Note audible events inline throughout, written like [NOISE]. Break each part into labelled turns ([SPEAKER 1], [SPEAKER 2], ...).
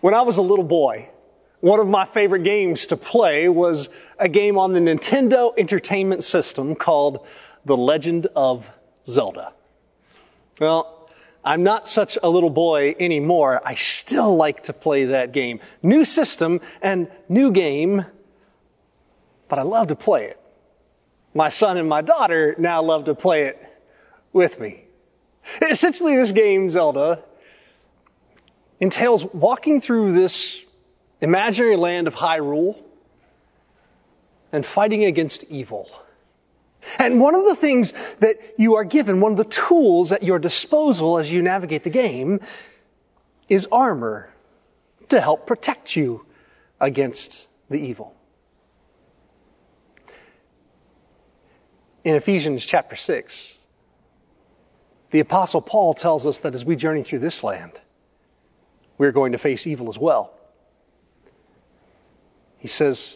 [SPEAKER 1] When I was a little boy, one of my favorite games to play was a game on the Nintendo Entertainment System called The Legend of Zelda. Well, I'm not such a little boy anymore. I still like to play that game. New system and new game, but I love to play it. My son and my daughter now love to play it with me. Essentially, this game, Zelda, entails walking through this imaginary land of Hyrule and fighting against evil. And one of the things that you are given, one of the tools at your disposal as you navigate the game, is armor to help protect you against the evil. In Ephesians chapter 6, the Apostle Paul tells us that as we journey through this land, we're going to face evil as well. He says,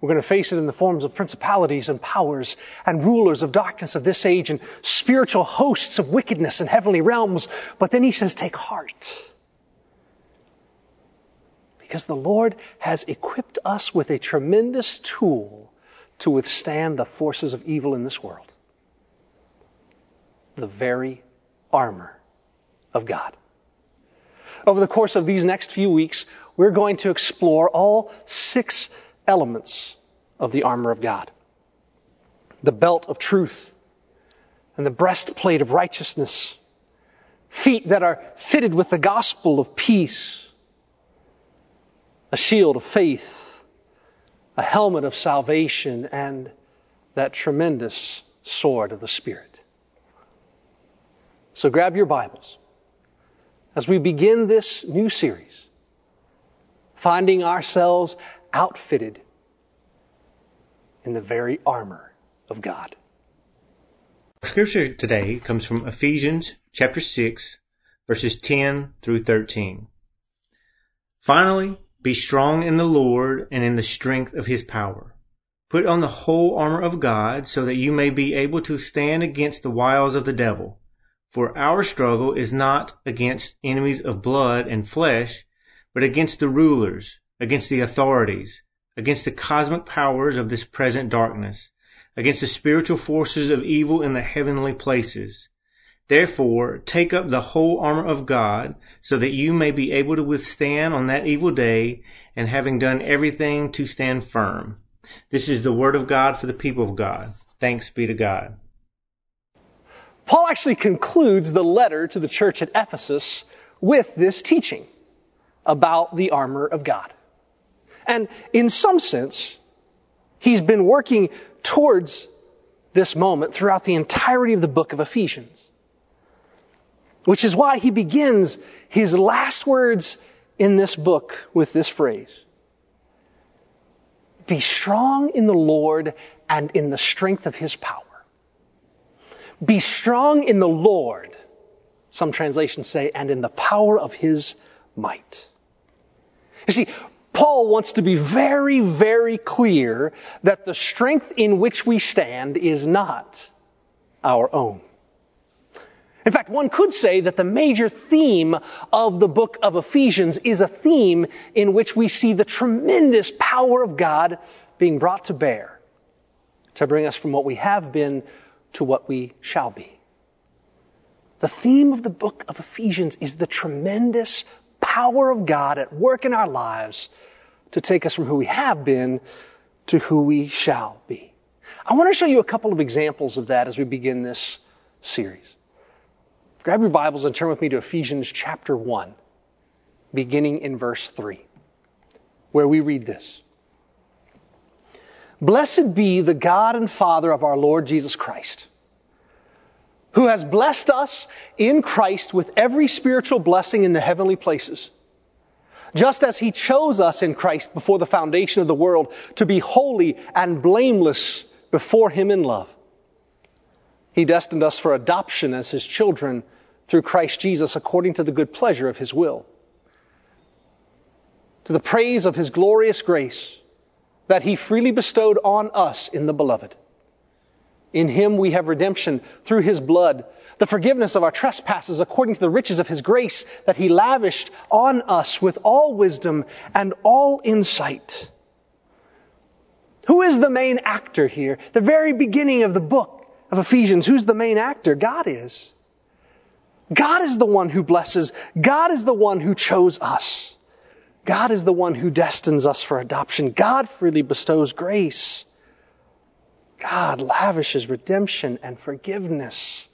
[SPEAKER 1] we're going to face it in the forms of principalities and powers and rulers of darkness of this age and spiritual hosts of wickedness in heavenly realms. But then he says, take heart. Because the Lord has equipped us with a tremendous tool to withstand the forces of evil in this world. The very armor of God. Over the course of these next few weeks, we're going to explore all six elements of the armor of God. The belt of truth, and the breastplate of righteousness, feet that are fitted with the gospel of peace, a shield of faith, a helmet of salvation, and that tremendous sword of the Spirit. So grab your Bibles as we begin this new series, finding ourselves outfitted in the very armor of God.
[SPEAKER 2] Scripture today comes from Ephesians chapter 6 verses 10 through 13. Finally, be strong in the Lord and in the strength of his power. Put on the whole armor of God so that you may be able to stand against the wiles of the devil. For our struggle is not against enemies of blood and flesh, but against the rulers, against the authorities, against the cosmic powers of this present darkness, against the spiritual forces of evil in the heavenly places. Therefore, take up the whole armor of God, so that you may be able to withstand on that evil day, and having done everything to stand firm. This is the word of God for the people of God. Thanks be to God.
[SPEAKER 1] Paul actually concludes the letter to the church at Ephesus with this teaching about the armor of God. And in some sense, he's been working towards this moment throughout the entirety of the book of Ephesians. Which is why he begins his last words in this book with this phrase. Be strong in the Lord and in the strength of his power. Be strong in the Lord, some translations say, and in the power of his might. You see, Paul wants to be very, very clear that the strength in which we stand is not our own. In fact, one could say that the major theme of the book of Ephesians is a theme in which we see the tremendous power of God being brought to bear to bring us from what we have been to what we shall be. The theme of the book of Ephesians is the tremendous power of God at work in our lives to take us from who we have been to who we shall be. I want to show you a couple of examples of that as we begin this series. Grab your Bibles and turn with me to Ephesians chapter 1, beginning in verse 3, where we read this. Blessed be the God and Father of our Lord Jesus Christ, who has blessed us in Christ with every spiritual blessing in the heavenly places just as he chose us in Christ before the foundation of the world to be holy and blameless before him in love. He destined us for adoption as his children through Christ Jesus according to the good pleasure of his will. To the praise of his glorious grace that he freely bestowed on us in the beloved. In him we have redemption through his blood, the forgiveness of our trespasses according to the riches of his grace that he lavished on us with all wisdom and all insight. Who is the main actor here? The very beginning of the book of Ephesians, who's the main actor? God is. God is the one who blesses. God is the one who chose us. God is the one who destines us for adoption. God freely bestows grace. God lavishes redemption and forgiveness.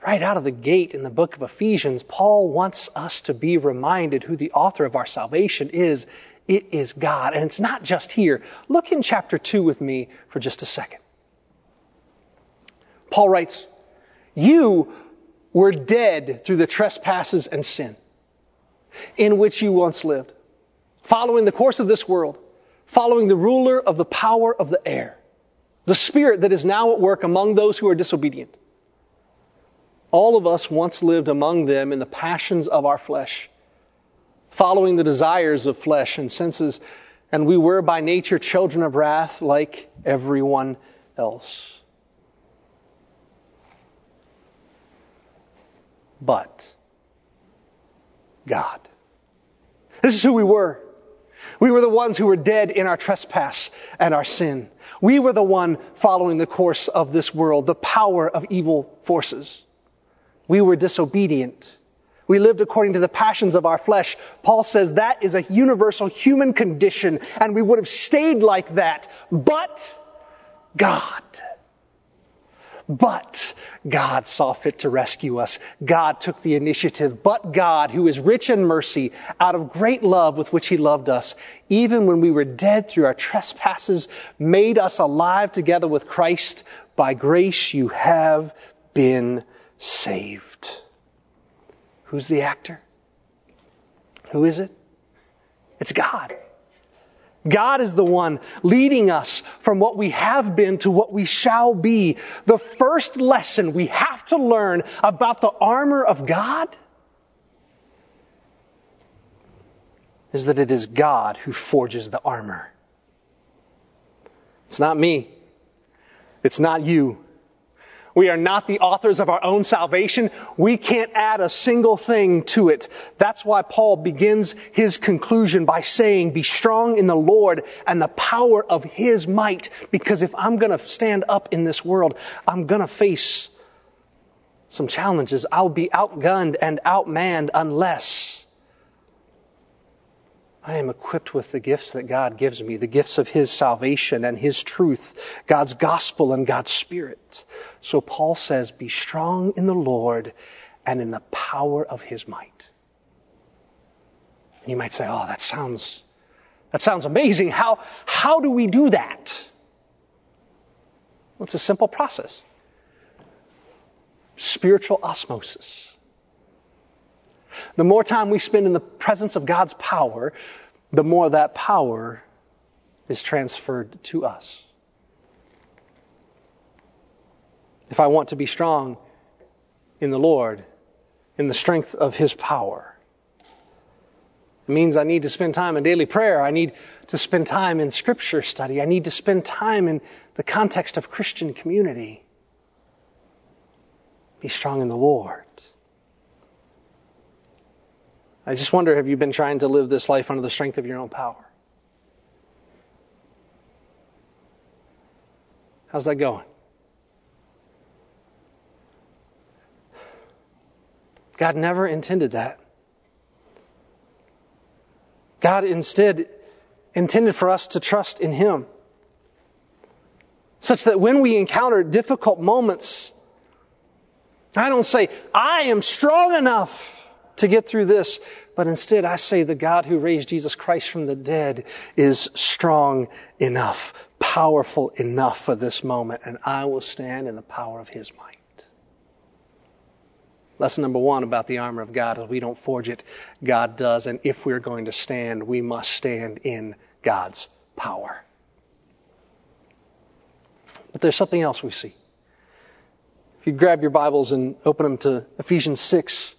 [SPEAKER 1] Right out of the gate in the book of Ephesians, Paul wants us to be reminded who the author of our salvation is. It is God. And it's not just here. Look in chapter 2 with me for just a second. Paul writes, You were dead through the trespasses and sin in which you once lived, following the course of this world following the ruler of the power of the air, the spirit that is now at work among those who are disobedient. All of us once lived among them in the passions of our flesh, following the desires of flesh and senses, and we were by nature children of wrath like everyone else. But God. This is who we were. We were the ones who were dead in our trespass and our sin. We were the one following the course of this world, the power of evil forces. We were disobedient. We lived according to the passions of our flesh. Paul says that is a universal human condition, and we would have stayed like that. But God but God saw fit to rescue us. God took the initiative. But God, who is rich in mercy, out of great love with which He loved us, even when we were dead through our trespasses, made us alive together with Christ. By grace you have been saved. Who's the actor? Who is it? It's God. God is the one leading us from what we have been to what we shall be. The first lesson we have to learn about the armor of God is that it is God who forges the armor. It's not me. It's not you. We are not the authors of our own salvation. We can't add a single thing to it. That's why Paul begins his conclusion by saying, be strong in the Lord and the power of his might. Because if I'm going to stand up in this world, I'm going to face some challenges. I'll be outgunned and outmanned unless I am equipped with the gifts that God gives me, the gifts of His salvation and His truth, God's gospel and God's Spirit. So Paul says, be strong in the Lord and in the power of His might. And you might say, oh, that sounds, that sounds amazing. How, how do we do that? Well, it's a simple process. Spiritual osmosis. The more time we spend in the presence of God's power, the more that power is transferred to us. If I want to be strong in the Lord, in the strength of His power, it means I need to spend time in daily prayer. I need to spend time in scripture study. I need to spend time in the context of Christian community. Be strong in the Lord. I just wonder have you been trying to live this life under the strength of your own power? How's that going? God never intended that. God instead intended for us to trust in Him. Such that when we encounter difficult moments, I don't say, I am strong enough to get through this. But instead, I say the God who raised Jesus Christ from the dead is strong enough, powerful enough for this moment, and I will stand in the power of his might. Lesson number one about the armor of God is we don't forge it, God does. And if we're going to stand, we must stand in God's power. But there's something else we see. If you grab your Bibles and open them to Ephesians 6,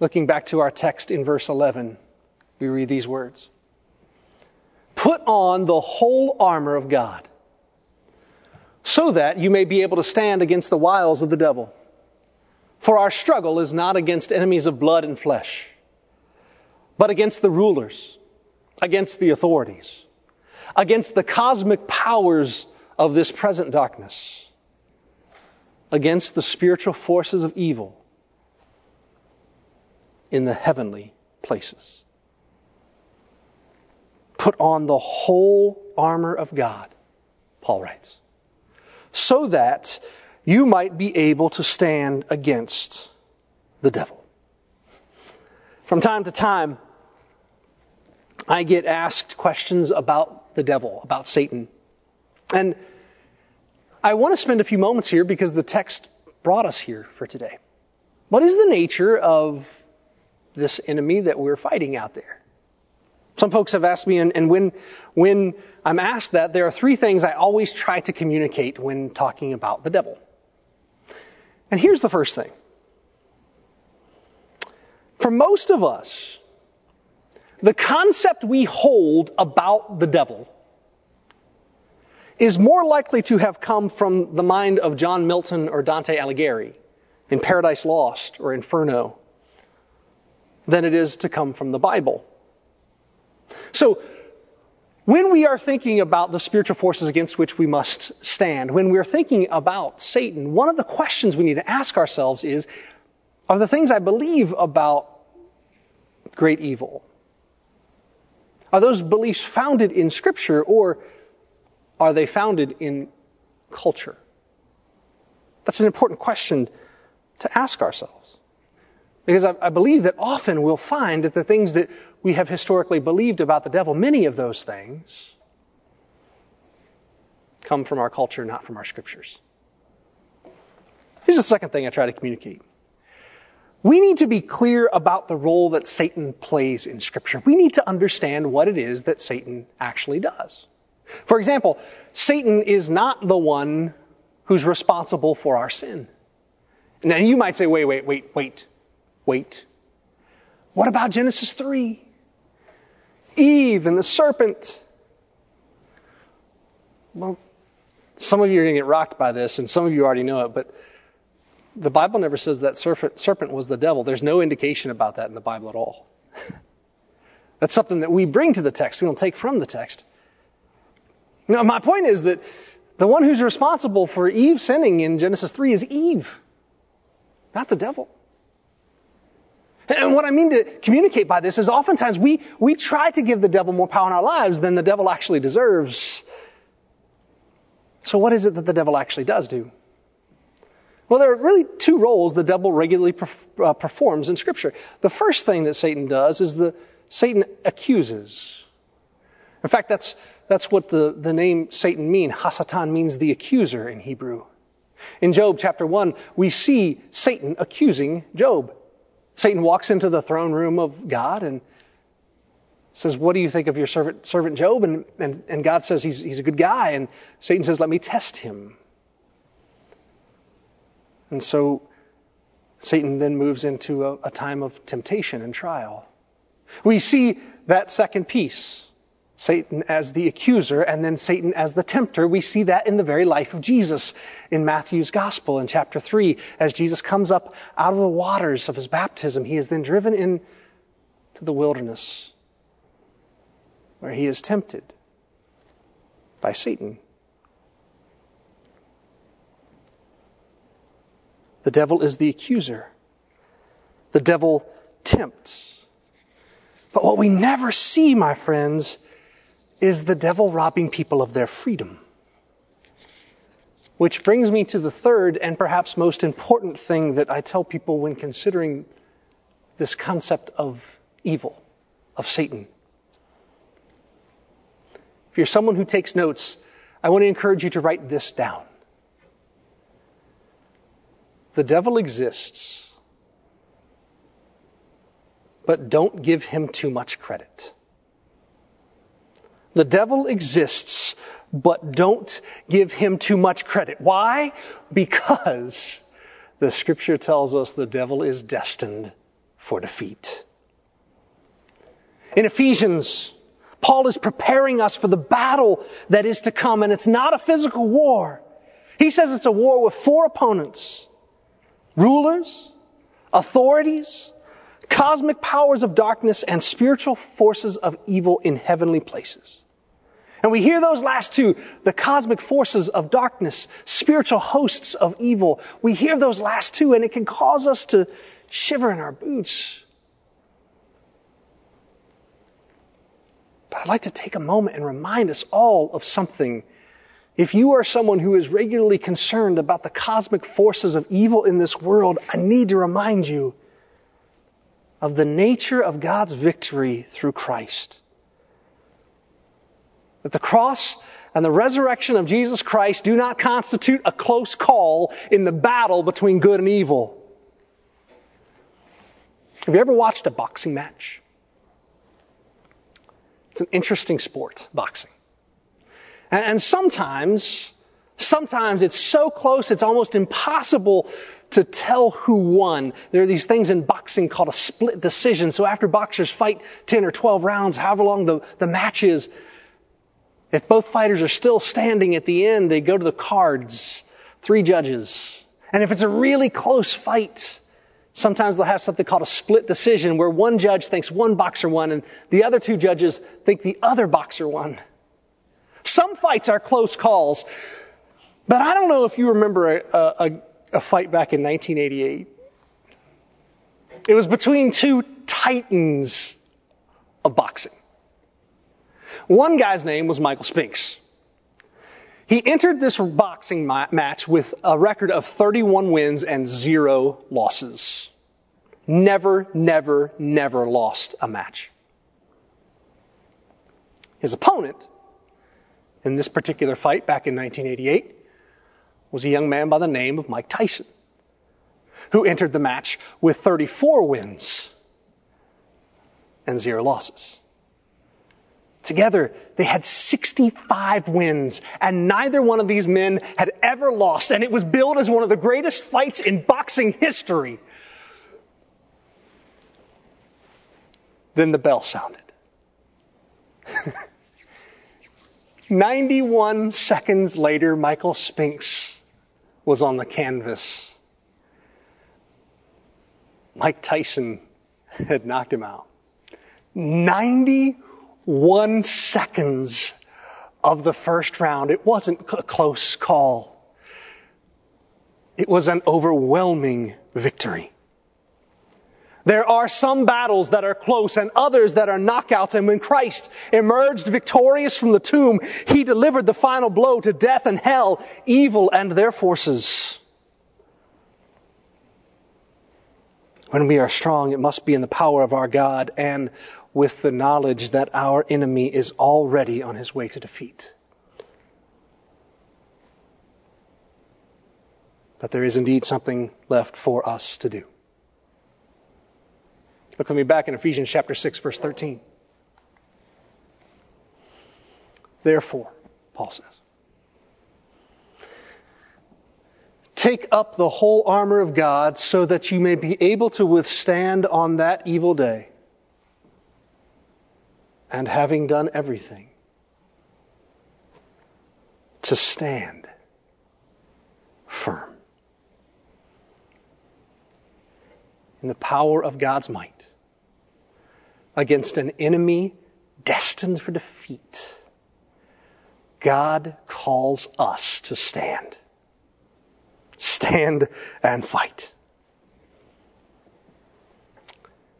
[SPEAKER 1] Looking back to our text in verse 11, we read these words Put on the whole armor of God, so that you may be able to stand against the wiles of the devil. For our struggle is not against enemies of blood and flesh, but against the rulers, against the authorities, against the cosmic powers of this present darkness, against the spiritual forces of evil in the heavenly places. Put on the whole armor of God, Paul writes, so that you might be able to stand against the devil. From time to time, I get asked questions about the devil, about Satan. And I want to spend a few moments here because the text brought us here for today. What is the nature of this enemy that we're fighting out there? Some folks have asked me, and, and when, when I'm asked that, there are three things I always try to communicate when talking about the devil. And here's the first thing. For most of us, the concept we hold about the devil is more likely to have come from the mind of John Milton or Dante Alighieri in Paradise Lost or Inferno than it is to come from the Bible. So, when we are thinking about the spiritual forces against which we must stand, when we're thinking about Satan, one of the questions we need to ask ourselves is, are the things I believe about great evil, are those beliefs founded in scripture or are they founded in culture? That's an important question to ask ourselves. Because I, I believe that often we'll find that the things that we have historically believed about the devil, many of those things come from our culture, not from our scriptures. Here's the second thing I try to communicate. We need to be clear about the role that Satan plays in scripture. We need to understand what it is that Satan actually does. For example, Satan is not the one who's responsible for our sin. Now you might say, wait, wait, wait, wait, wait. What about Genesis 3? Eve and the serpent. Well, some of you are going to get rocked by this, and some of you already know it, but the Bible never says that serpent was the devil. There's no indication about that in the Bible at all. [LAUGHS] That's something that we bring to the text. We don't take from the text. Now, my point is that the one who's responsible for Eve sinning in Genesis 3 is Eve, not the devil. And what I mean to communicate by this is oftentimes we, we try to give the devil more power in our lives than the devil actually deserves. So what is it that the devil actually does do? Well, there are really two roles the devil regularly uh, performs in Scripture. The first thing that Satan does is the Satan accuses. In fact, that's that's what the, the name Satan means. Hasatan means the accuser in Hebrew. In Job chapter 1, we see Satan accusing Job. Satan walks into the throne room of God and says, What do you think of your servant, servant Job? And, and, and God says he's, he's a good guy. And Satan says, Let me test him. And so Satan then moves into a, a time of temptation and trial. We see that second piece Satan as the accuser and then Satan as the tempter. We see that in the very life of Jesus in Matthew's gospel in chapter 3. As Jesus comes up out of the waters of his baptism, he is then driven into the wilderness where he is tempted by Satan. The devil is the accuser. The devil tempts. But what we never see, my friends, is the devil robbing people of their freedom. Which brings me to the third and perhaps most important thing that I tell people when considering this concept of evil, of Satan. If you're someone who takes notes, I want to encourage you to write this down. The devil exists, but don't give him too much credit. The devil exists, but don't give him too much credit. Why? Because the scripture tells us the devil is destined for defeat. In Ephesians, Paul is preparing us for the battle that is to come, and it's not a physical war. He says it's a war with four opponents rulers, authorities, cosmic powers of darkness, and spiritual forces of evil in heavenly places. And we hear those last two, the cosmic forces of darkness, spiritual hosts of evil. We hear those last two, and it can cause us to shiver in our boots. But I'd like to take a moment and remind us all of something. If you are someone who is regularly concerned about the cosmic forces of evil in this world, I need to remind you of the nature of God's victory through Christ. That the cross and the resurrection of Jesus Christ do not constitute a close call in the battle between good and evil. Have you ever watched a boxing match? It's an interesting sport, boxing. And sometimes, sometimes it's so close it's almost impossible to tell who won. There are these things in boxing called a split decision. So after boxers fight 10 or 12 rounds, however long the, the match is, if both fighters are still standing at the end, they go to the cards. Three judges. And if it's a really close fight, sometimes they'll have something called a split decision where one judge thinks one boxer won and the other two judges think the other boxer won. Some fights are close calls. But I don't know if you remember a, a, a fight back in 1988. It was between two titans of boxing. One guy's name was Michael Spinks. He entered this boxing match with a record of 31 wins and zero losses. Never, never, never lost a match. His opponent in this particular fight back in 1988 was a young man by the name of Mike Tyson, who entered the match with 34 wins and zero losses. Together, they had 65 wins, and neither one of these men had ever lost, and it was billed as one of the greatest fights in boxing history. Then the bell sounded. [LAUGHS] 91 seconds later, Michael Spinks was on the canvas. Mike Tyson [LAUGHS] had knocked him out. 91 seconds of the first round. It wasn't a close call. It was an overwhelming victory. There are some battles that are close and others that are knockouts. And when Christ emerged victorious from the tomb, He delivered the final blow to death and hell, evil and their forces. When we are strong, it must be in the power of our God and with the knowledge that our enemy is already on his way to defeat. But there is indeed something left for us to do. Look with me back in Ephesians chapter 6, verse 13. Therefore, Paul says, take up the whole armor of God so that you may be able to withstand on that evil day. And having done everything, to stand firm. In the power of God's might against an enemy destined for defeat, God calls us to stand. Stand and fight.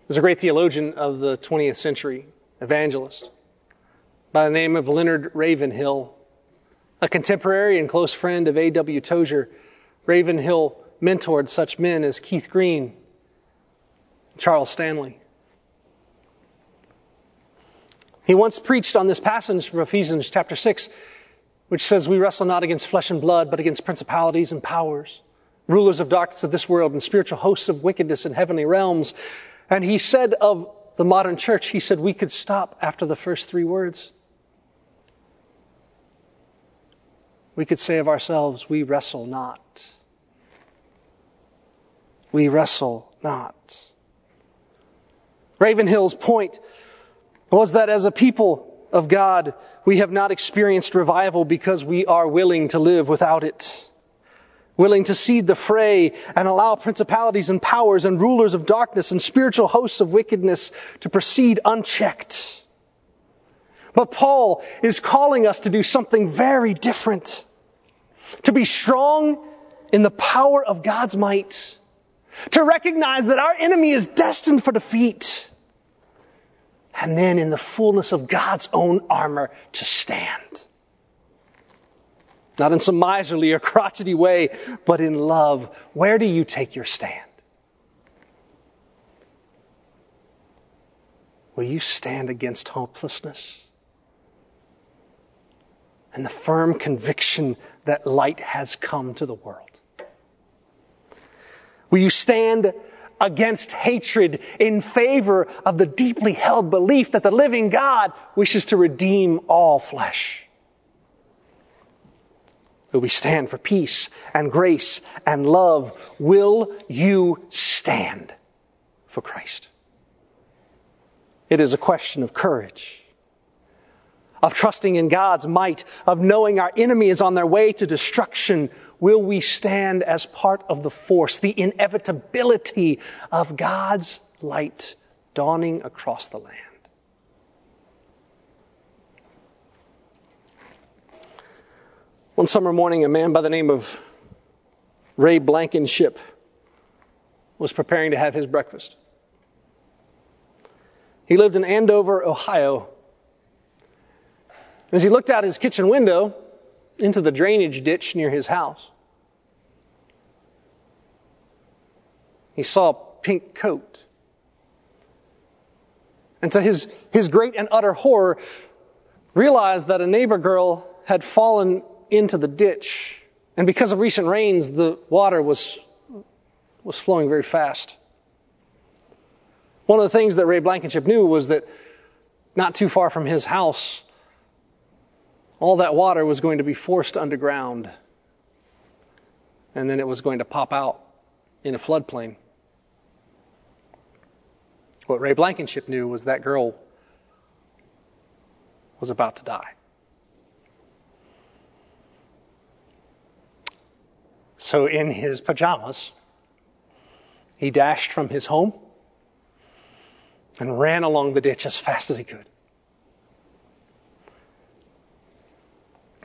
[SPEAKER 1] There's a great theologian of the 20th century, evangelist, by the name of Leonard Ravenhill, a contemporary and close friend of A.W. Tozer. Ravenhill mentored such men as Keith Green, Charles Stanley. He once preached on this passage from Ephesians chapter 6, which says, We wrestle not against flesh and blood, but against principalities and powers, rulers of darkness of this world, and spiritual hosts of wickedness in heavenly realms. And he said of the modern church, he said, We could stop after the first three words. We could say of ourselves, We wrestle not. We wrestle not. Ravenhill's point was that as a people of God, we have not experienced revival because we are willing to live without it. willing to cede the fray and allow principalities and powers and rulers of darkness and spiritual hosts of wickedness to proceed unchecked. But Paul is calling us to do something very different. To be strong in the power of God's might. To recognize that our enemy is destined for defeat. And then in the fullness of God's own armor to stand. Not in some miserly or crotchety way, but in love. Where do you take your stand? Will you stand against hopelessness? And the firm conviction that light has come to the world. Will you stand against hatred in favor of the deeply held belief that the living God wishes to redeem all flesh? Will we stand for peace and grace and love? Will you stand for Christ? It is a question of courage, of trusting in God's might, of knowing our enemy is on their way to destruction. Will we stand as part of the force, the inevitability of God's light dawning across the land? One summer morning, a man by the name of Ray Blankenship was preparing to have his breakfast. He lived in Andover, Ohio. As he looked out his kitchen window into the drainage ditch near his house, he saw a pink coat. And to his, his great and utter horror, realized that a neighbor girl had fallen into the ditch. And because of recent rains, the water was, was flowing very fast. One of the things that Ray Blankenship knew was that not too far from his house, all that water was going to be forced underground. And then it was going to pop out in a floodplain. What Ray Blankenship knew was that girl was about to die. So, in his pajamas, he dashed from his home and ran along the ditch as fast as he could.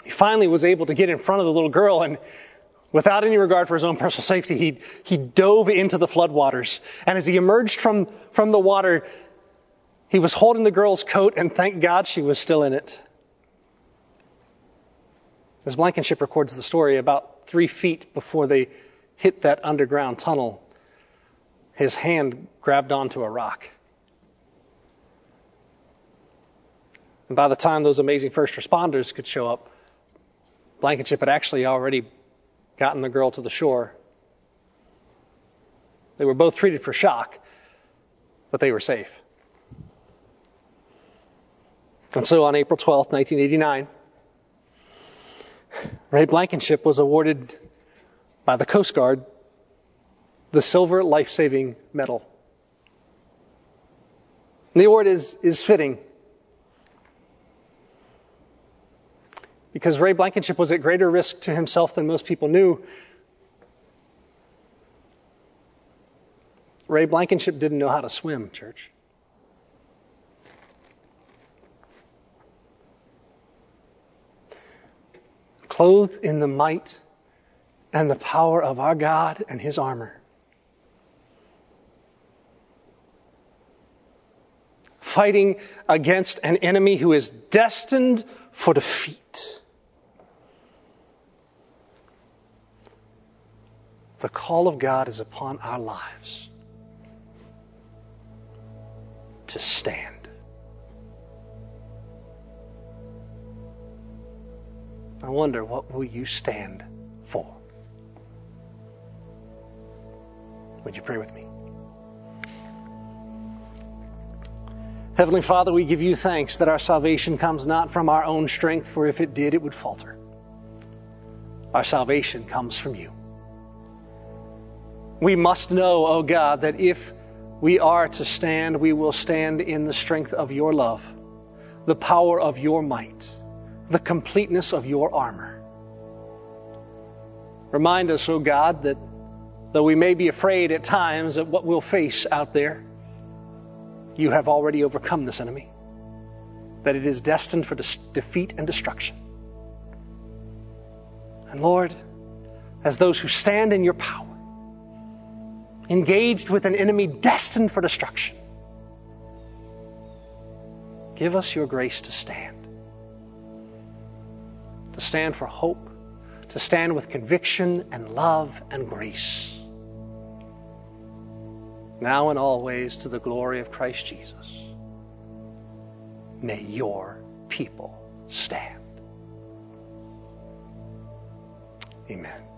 [SPEAKER 1] He finally was able to get in front of the little girl and without any regard for his own personal safety, he, he dove into the floodwaters. And as he emerged from, from the water, he was holding the girl's coat and thank God she was still in it. As Blankenship records the story, about three feet before they hit that underground tunnel, his hand grabbed onto a rock. And by the time those amazing first responders could show up, Blankenship had actually already gotten the girl to the shore. They were both treated for shock, but they were safe. And so on April 12, 1989, Ray Blankenship was awarded by the Coast Guard the Silver Life Saving Medal. The award is, is fitting because Ray Blankenship was at greater risk to himself than most people knew. Ray Blankenship didn't know how to swim, church. clothed in the might and the power of our God and His armor. Fighting against an enemy who is destined for defeat. The call of God is upon our lives to stand. I wonder, what will you stand for? Would you pray with me? Heavenly Father, we give you thanks that our salvation comes not from our own strength, for if it did, it would falter. Our salvation comes from you. We must know, O oh God, that if we are to stand, we will stand in the strength of your love, the power of your might the completeness of your armor. Remind us, O oh God, that though we may be afraid at times at what we'll face out there, you have already overcome this enemy, that it is destined for defeat and destruction. And Lord, as those who stand in your power, engaged with an enemy destined for destruction, give us your grace to stand. To stand for hope, to stand with conviction and love and grace. Now and always to the glory of Christ Jesus. May your people stand. Amen.